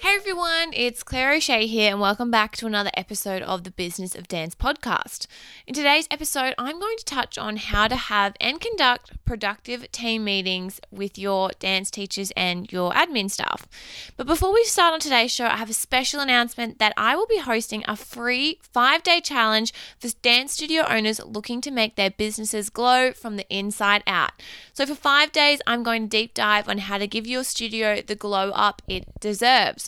Hey everyone, it's Claire O'Shea here, and welcome back to another episode of the Business of Dance podcast. In today's episode, I'm going to touch on how to have and conduct productive team meetings with your dance teachers and your admin staff. But before we start on today's show, I have a special announcement that I will be hosting a free five day challenge for dance studio owners looking to make their businesses glow from the inside out. So, for five days, I'm going to deep dive on how to give your studio the glow up it deserves.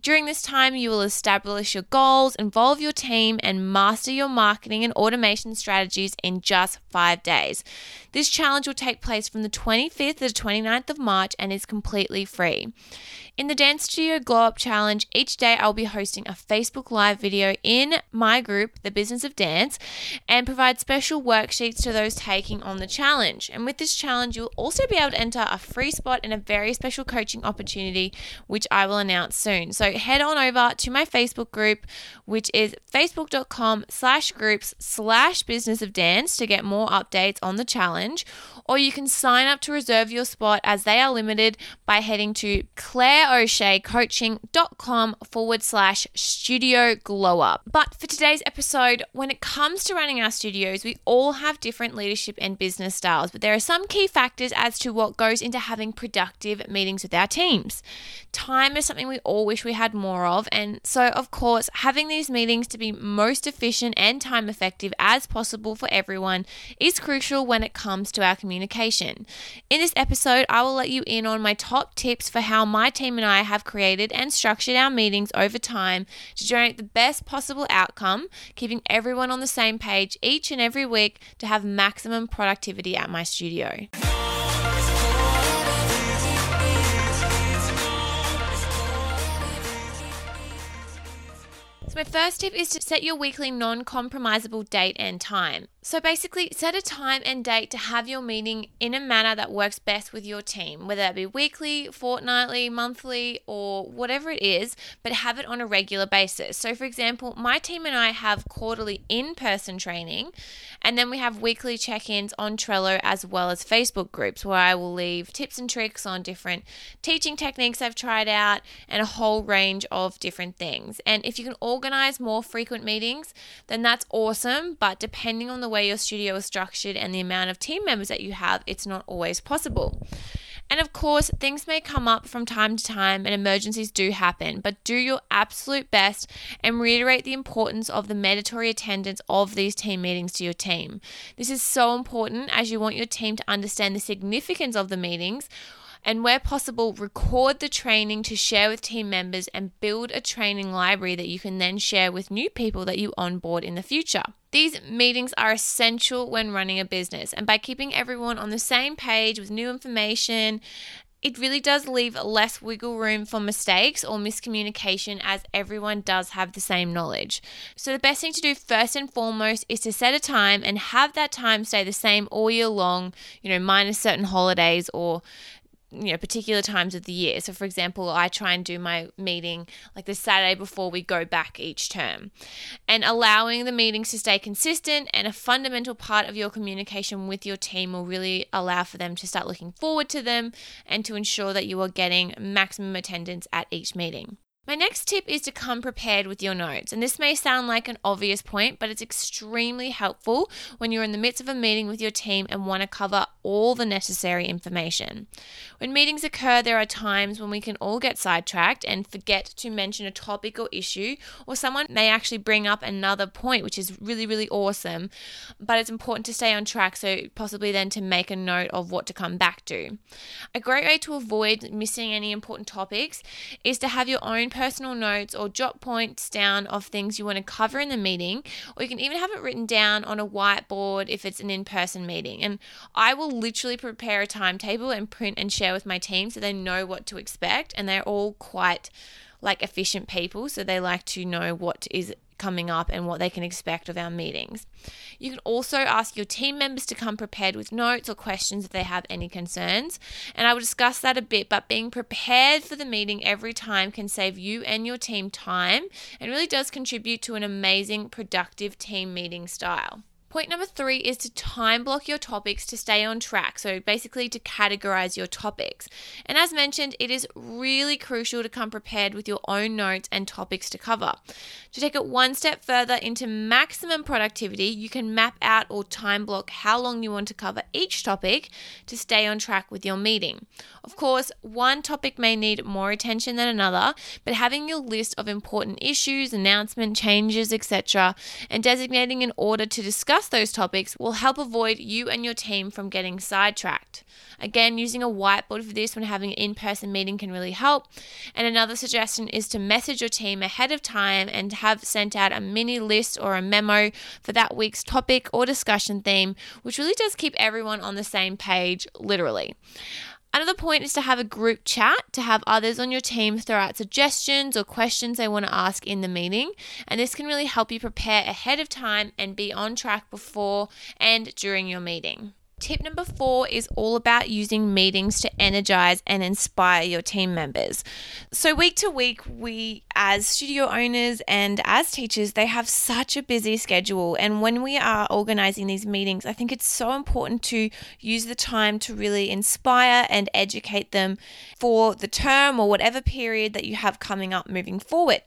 During this time, you will establish your goals, involve your team, and master your marketing and automation strategies in just five days. This challenge will take place from the 25th to the 29th of March and is completely free. In the Dance Studio Glow Up Challenge, each day I'll be hosting a Facebook Live video in my group, The Business of Dance, and provide special worksheets to those taking on the challenge. And with this challenge, you'll also be able to enter a free spot and a very special coaching opportunity, which I will announce soon. So head on over to my Facebook group, which is facebook.com slash groups slash business of dance to get more updates on the challenge. Or you can sign up to reserve your spot as they are limited by heading to Claire claireo'sheacoaching.com forward slash studio glow up. But for today's episode, when it comes to running our studios, we all have different leadership and business styles, but there are some key factors as to what goes into having productive meetings with our teams. Time is something we all wish we had more of, and so, of course, having these meetings to be most efficient and time effective as possible for everyone is crucial when it comes to our communication. In this episode, I will let you in on my top tips for how my team and I have created and structured our meetings over time to generate the best possible outcome, keeping everyone on the same page each and every week to have maximum productivity at my studio. My first tip is to set your weekly non compromisable date and time. So basically, set a time and date to have your meeting in a manner that works best with your team, whether that be weekly, fortnightly, monthly, or whatever it is, but have it on a regular basis. So, for example, my team and I have quarterly in person training, and then we have weekly check ins on Trello as well as Facebook groups where I will leave tips and tricks on different teaching techniques I've tried out and a whole range of different things. And if you can organize more frequent meetings, then that's awesome, but depending on the way your studio is structured and the amount of team members that you have, it's not always possible. And of course, things may come up from time to time and emergencies do happen, but do your absolute best and reiterate the importance of the mandatory attendance of these team meetings to your team. This is so important as you want your team to understand the significance of the meetings and where possible, record the training to share with team members and build a training library that you can then share with new people that you onboard in the future. These meetings are essential when running a business, and by keeping everyone on the same page with new information, it really does leave less wiggle room for mistakes or miscommunication as everyone does have the same knowledge. So, the best thing to do first and foremost is to set a time and have that time stay the same all year long, you know, minus certain holidays or you know particular times of the year. So for example i try and do my meeting like the saturday before we go back each term. And allowing the meetings to stay consistent and a fundamental part of your communication with your team will really allow for them to start looking forward to them and to ensure that you are getting maximum attendance at each meeting my next tip is to come prepared with your notes. And this may sound like an obvious point, but it's extremely helpful when you're in the midst of a meeting with your team and want to cover all the necessary information. When meetings occur, there are times when we can all get sidetracked and forget to mention a topic or issue, or someone may actually bring up another point, which is really, really awesome. But it's important to stay on track, so possibly then to make a note of what to come back to. A great way to avoid missing any important topics is to have your own personal notes or jot points down of things you want to cover in the meeting, or you can even have it written down on a whiteboard if it's an in person meeting. And I will literally prepare a timetable and print and share with my team so they know what to expect, and they're all quite like efficient people, so they like to know what is coming up and what they can expect of our meetings. You can also ask your team members to come prepared with notes or questions if they have any concerns. And I will discuss that a bit, but being prepared for the meeting every time can save you and your team time and really does contribute to an amazing, productive team meeting style. Point number three is to time block your topics to stay on track. So, basically, to categorize your topics. And as mentioned, it is really crucial to come prepared with your own notes and topics to cover. To take it one step further into maximum productivity, you can map out or time block how long you want to cover each topic to stay on track with your meeting. Of course, one topic may need more attention than another, but having your list of important issues, announcement changes, etc., and designating an order to discuss discuss those topics will help avoid you and your team from getting sidetracked. Again, using a whiteboard for this when having an in person meeting can really help. And another suggestion is to message your team ahead of time and have sent out a mini list or a memo for that week's topic or discussion theme, which really does keep everyone on the same page, literally. Another point is to have a group chat to have others on your team throw out suggestions or questions they want to ask in the meeting. And this can really help you prepare ahead of time and be on track before and during your meeting. Tip number four is all about using meetings to energize and inspire your team members. So, week to week, we as studio owners and as teachers, they have such a busy schedule. And when we are organizing these meetings, I think it's so important to use the time to really inspire and educate them for the term or whatever period that you have coming up moving forward.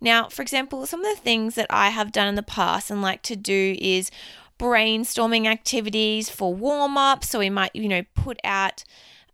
Now, for example, some of the things that I have done in the past and like to do is brainstorming activities for warm up. So we might, you know, put out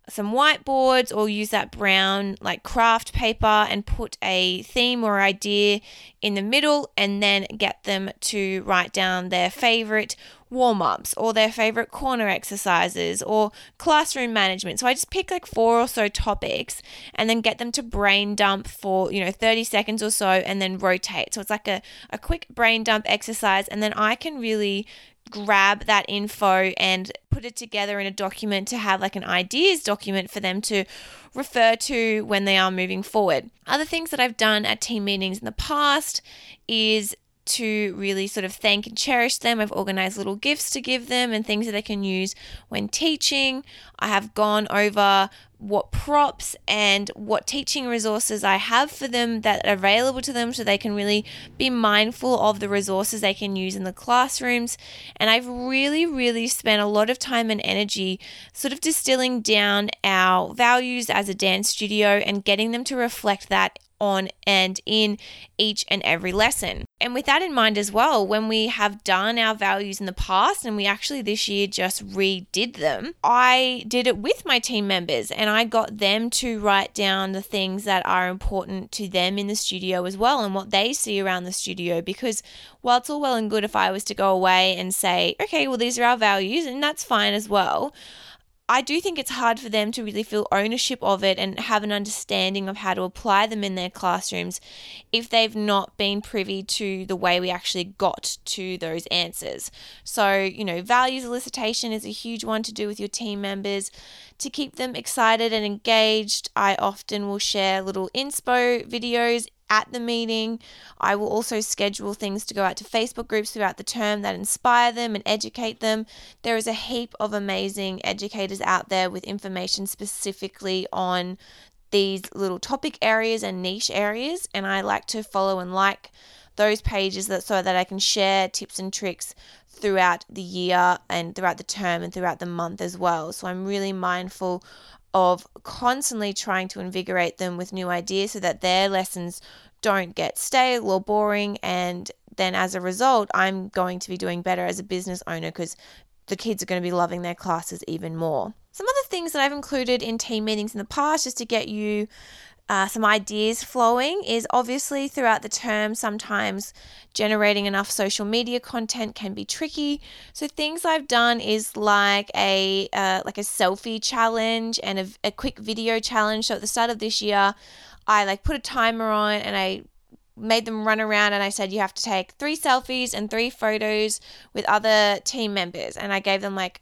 some whiteboards or use that brown like craft paper and put a theme or idea in the middle and then get them to write down their favorite warm ups or their favorite corner exercises or classroom management. So I just pick like four or so topics and then get them to brain dump for, you know, 30 seconds or so and then rotate. So it's like a, a quick brain dump exercise and then I can really grab that info and put it together in a document to have like an ideas document for them to refer to when they are moving forward. Other things that I've done at team meetings in the past is to really sort of thank and cherish them. I've organized little gifts to give them and things that they can use when teaching. I have gone over what props and what teaching resources I have for them that are available to them so they can really be mindful of the resources they can use in the classrooms. And I've really, really spent a lot of time and energy sort of distilling down our values as a dance studio and getting them to reflect that on and in each and every lesson. And with that in mind as well, when we have done our values in the past and we actually this year just redid them, I did it with my team members and I got them to write down the things that are important to them in the studio as well and what they see around the studio. Because while it's all well and good if I was to go away and say, okay, well, these are our values, and that's fine as well. I do think it's hard for them to really feel ownership of it and have an understanding of how to apply them in their classrooms if they've not been privy to the way we actually got to those answers. So, you know, values elicitation is a huge one to do with your team members. To keep them excited and engaged, I often will share little inspo videos at the meeting. I will also schedule things to go out to Facebook groups throughout the term that inspire them and educate them. There is a heap of amazing educators out there with information specifically on these little topic areas and niche areas, and I like to follow and like those pages that so that I can share tips and tricks throughout the year and throughout the term and throughout the month as well. So I'm really mindful of constantly trying to invigorate them with new ideas so that their lessons don't get stale or boring. And then as a result, I'm going to be doing better as a business owner because the kids are going to be loving their classes even more. Some other things that I've included in team meetings in the past just to get you uh, some ideas flowing is obviously throughout the term sometimes generating enough social media content can be tricky. So things i've done is like a uh, like a selfie challenge and a, a quick video challenge. So at the start of this year i like put a timer on and i made them run around and I said you have to take three selfies and three photos with other team members. And I gave them like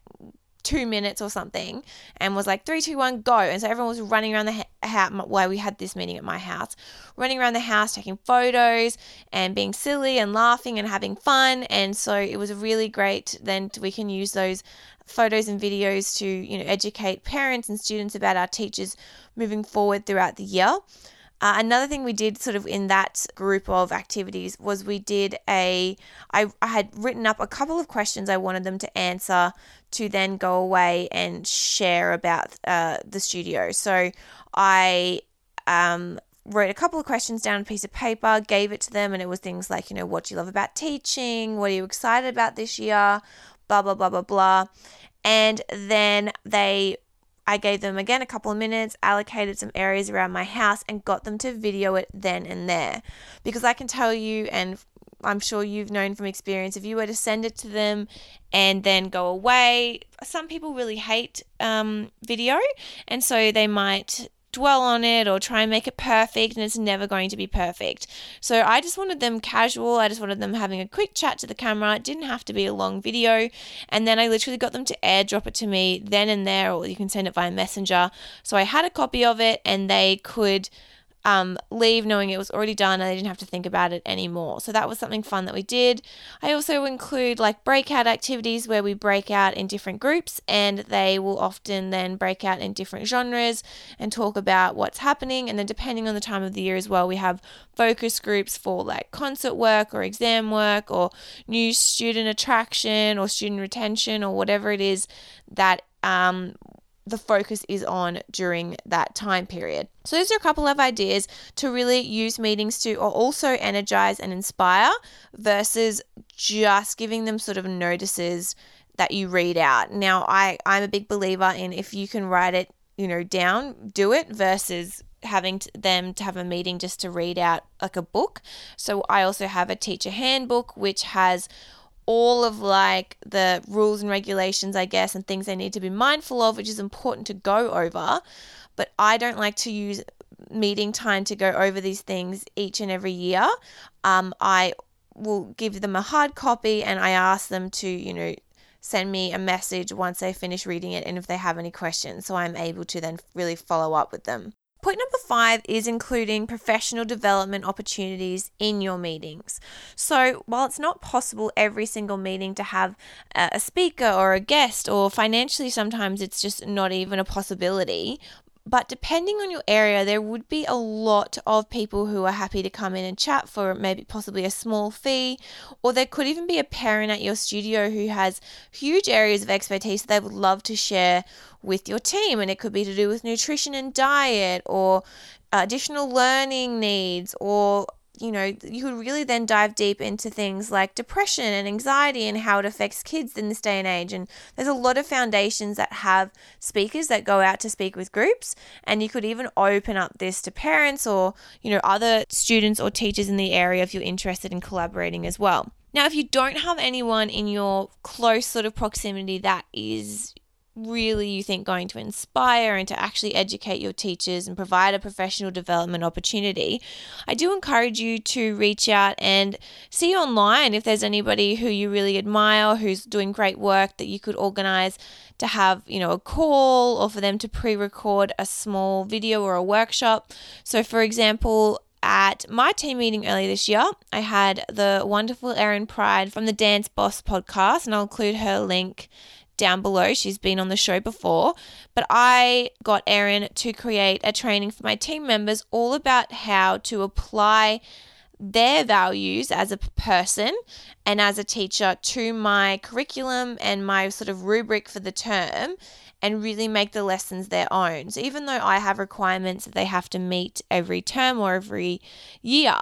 two minutes or something and was like three two one go. And so everyone was running around the house while we had this meeting at my house running around the house taking photos and being silly and laughing and having fun. And so it was really great then we can use those photos and videos to you know educate parents and students about our teachers moving forward throughout the year uh, another thing we did sort of in that group of activities was we did a I, I had written up a couple of questions I wanted them to answer to then go away and share about uh, the studio. So I um, wrote a couple of questions down on a piece of paper, gave it to them, and it was things like, you know, what do you love about teaching? What are you excited about this year? Blah, blah, blah, blah, blah. And then they I gave them again a couple of minutes, allocated some areas around my house, and got them to video it then and there. Because I can tell you, and I'm sure you've known from experience, if you were to send it to them and then go away, some people really hate um, video, and so they might dwell on it or try and make it perfect, and it's never going to be perfect. So I just wanted them casual. I just wanted them having a quick chat to the camera. It didn't have to be a long video. And then I literally got them to airdrop it to me then and there, or you can send it via Messenger. So I had a copy of it, and they could um, leave knowing it was already done and they didn't have to think about it anymore. So that was something fun that we did. I also include like breakout activities where we break out in different groups and they will often then break out in different genres and talk about what's happening. And then depending on the time of the year as well, we have focus groups for like concert work or exam work or new student attraction or student retention or whatever it is that um, the focus is on during that time period. So, those are a couple of ideas to really use meetings to also energize and inspire versus just giving them sort of notices that you read out. Now, I, I'm a big believer in if you can write it, you know, down, do it versus having to, them to have a meeting just to read out like a book. So, I also have a teacher handbook which has all of like the rules and regulations, I guess, and things they need to be mindful of, which is important to go over. But I don't like to use meeting time to go over these things each and every year. Um, I will give them a hard copy and I ask them to, you know, send me a message once they finish reading it and if they have any questions. So I'm able to then really follow up with them. Point number five is including professional development opportunities in your meetings. So, while it's not possible every single meeting to have a speaker or a guest, or financially sometimes it's just not even a possibility, but depending on your area, there would be a lot of people who are happy to come in and chat for maybe possibly a small fee, or there could even be a parent at your studio who has huge areas of expertise that they would love to share with your team. And it could be to do with nutrition and diet, or additional learning needs, or you know, you could really then dive deep into things like depression and anxiety and how it affects kids in this day and age. And there's a lot of foundations that have speakers that go out to speak with groups. And you could even open up this to parents or, you know, other students or teachers in the area if you're interested in collaborating as well. Now, if you don't have anyone in your close sort of proximity that is really you think going to inspire and to actually educate your teachers and provide a professional development opportunity, I do encourage you to reach out and see online if there's anybody who you really admire who's doing great work that you could organize to have, you know, a call or for them to pre-record a small video or a workshop. So for example, at my team meeting earlier this year, I had the wonderful Erin Pride from the Dance Boss podcast, and I'll include her link down below. She's been on the show before. But I got Erin to create a training for my team members all about how to apply their values as a person and as a teacher to my curriculum and my sort of rubric for the term and really make the lessons their own. So even though I have requirements that they have to meet every term or every year,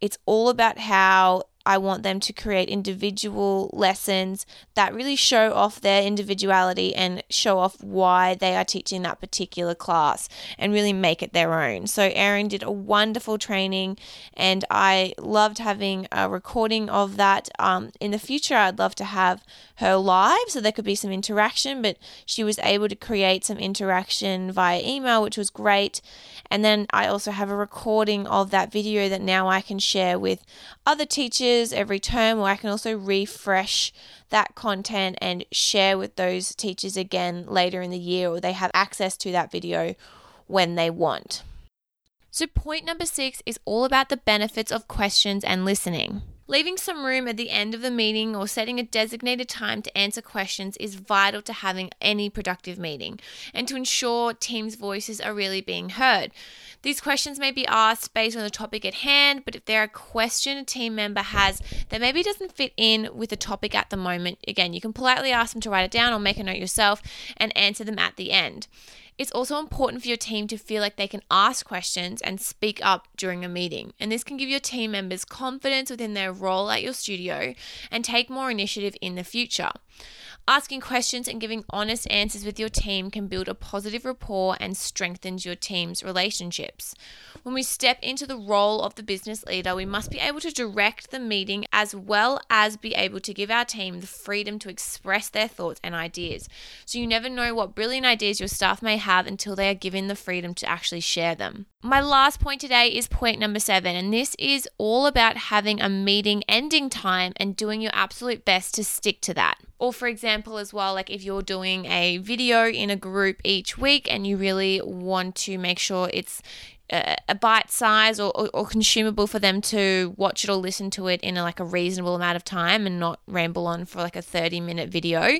it's all about how I want them to create individual lessons that really show off their individuality and show off why they are teaching that particular class and really make it their own. So, Erin did a wonderful training, and I loved having a recording of that. Um, in the future, I'd love to have her live so there could be some interaction, but she was able to create some interaction via email, which was great. And then I also have a recording of that video that now I can share with other teachers every term, or I can also refresh that content and share with those teachers again later in the year, or they have access to that video when they want. So, point number six is all about the benefits of questions and listening. Leaving some room at the end of the meeting or setting a designated time to answer questions is vital to having any productive meeting and to ensure teams' voices are really being heard. These questions may be asked based on the topic at hand, but if there are a question a team member has that maybe doesn't fit in with the topic at the moment, again, you can politely ask them to write it down or make a note yourself and answer them at the end. It's also important for your team to feel like they can ask questions and speak up during a meeting. And this can give your team members confidence within their role at your studio and take more initiative in the future. Asking questions and giving honest answers with your team can build a positive rapport and strengthens your team's relationships. When we step into the role of the business leader, we must be able to direct the meeting as well as be able to give our team the freedom to express their thoughts and ideas. So you never know what brilliant ideas your staff may have until they are given the freedom to actually share them. My last point today is point number seven, and this is all about having a meeting ending time and doing your absolute best to stick to that. Or, for example, as well, like if you're doing a video in a group each week and you really want to make sure it's a bite size or, or, or, consumable for them to watch it or listen to it in a, like a reasonable amount of time and not ramble on for like a 30 minute video,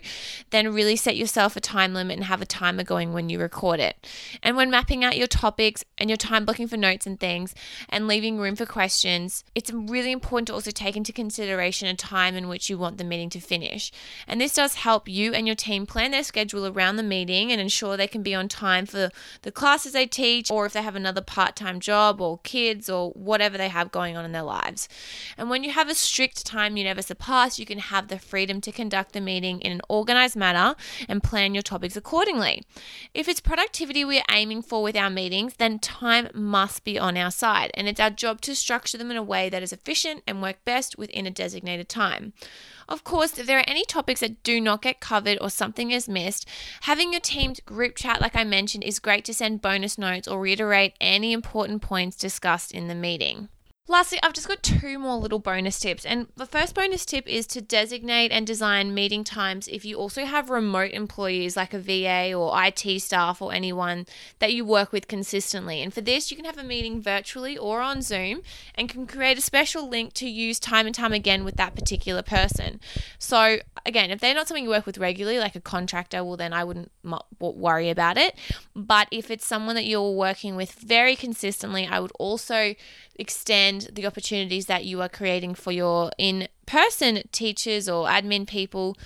then really set yourself a time limit and have a timer going when you record it. And when mapping out your topics and your time blocking for notes and things and leaving room for questions, it's really important to also take into consideration a time in which you want the meeting to finish. And this does help you and your team plan their schedule around the meeting and ensure they can be on time for the classes they teach or if they have another part part time job or kids or whatever they have going on in their lives. And when you have a strict time you never surpass, you can have the freedom to conduct the meeting in an organized manner and plan your topics accordingly. If it's productivity we're aiming for with our meetings, then time must be on our side, and it's our job to structure them in a way that is efficient and work best within a designated time. Of course, if there are any topics that do not get covered or something is missed, having your team's group chat, like I mentioned, is great to send bonus notes or reiterate any important points discussed in the meeting. Lastly, I've just got two more little bonus tips. And the first bonus tip is to designate and design meeting times if you also have remote employees like a VA or IT staff or anyone that you work with consistently. And for this, you can have a meeting virtually or on Zoom and can create a special link to use time and time again with that particular person. So, again, if they're not something you work with regularly, like a contractor, well, then I wouldn't worry about it. But if it's someone that you're working with very consistently, I would also extend the opportunities that you are creating for your in person teachers or admin people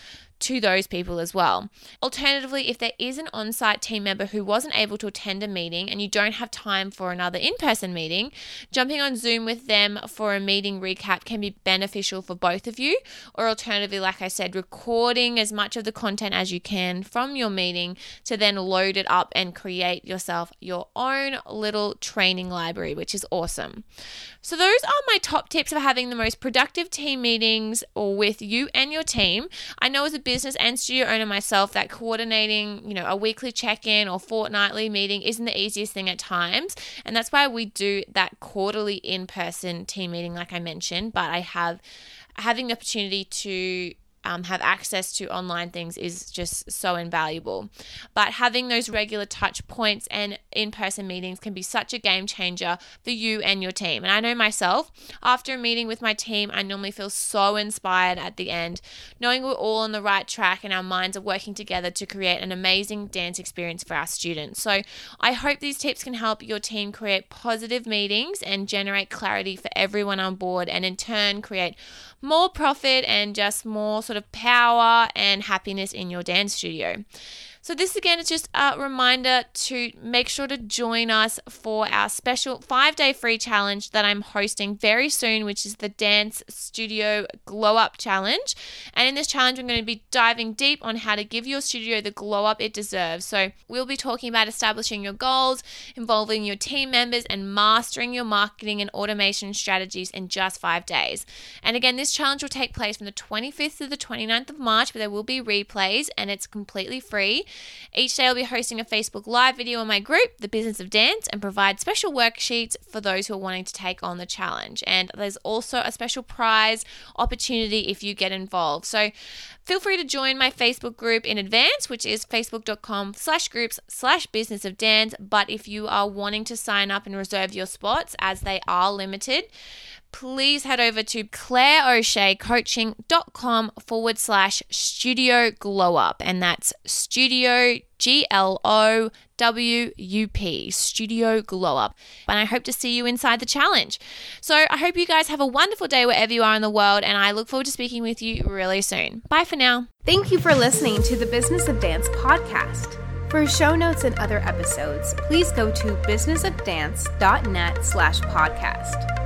to those people as well. Alternatively, if there is an on site team member who wasn't able to attend a meeting and you don't have time for another in person meeting, jumping on Zoom with them for a meeting recap can be beneficial for both of you. Or alternatively, like I said, recording as much of the content as you can from your meeting to then load it up and create yourself your own little training library, which is awesome. So, those are my top tips for having the most productive team meetings with you and your team. I know as a business and studio owner myself that coordinating, you know, a weekly check-in or fortnightly meeting isn't the easiest thing at times, and that's why we do that quarterly in-person team meeting like I mentioned, but I have having the opportunity to um, have access to online things is just so invaluable. But having those regular touch points and in person meetings can be such a game changer for you and your team. And I know myself, after a meeting with my team, I normally feel so inspired at the end, knowing we're all on the right track and our minds are working together to create an amazing dance experience for our students. So I hope these tips can help your team create positive meetings and generate clarity for everyone on board, and in turn, create more profit and just more sort of power and happiness in your dance studio. So, this again is just a reminder to make sure to join us for our special five day free challenge that I'm hosting very soon, which is the Dance Studio Glow Up Challenge. And in this challenge, I'm going to be diving deep on how to give your studio the glow up it deserves. So, we'll be talking about establishing your goals, involving your team members, and mastering your marketing and automation strategies in just five days. And again, this challenge will take place from the 25th to the 29th of March, but there will be replays and it's completely free. Each day I'll be hosting a Facebook Live video on my group, The Business of Dance, and provide special worksheets for those who are wanting to take on the challenge. And there's also a special prize opportunity if you get involved. So feel free to join my Facebook group in advance, which is facebook.com slash groups slash business of dance. But if you are wanting to sign up and reserve your spots, as they are limited, please head over to claireo'sheacoaching.com forward slash studio glow up. And that's studio G L O W U P, Studio Glow Up. And I hope to see you inside the challenge. So I hope you guys have a wonderful day wherever you are in the world, and I look forward to speaking with you really soon. Bye for now. Thank you for listening to the Business of Dance podcast. For show notes and other episodes, please go to businessofdance.net slash podcast.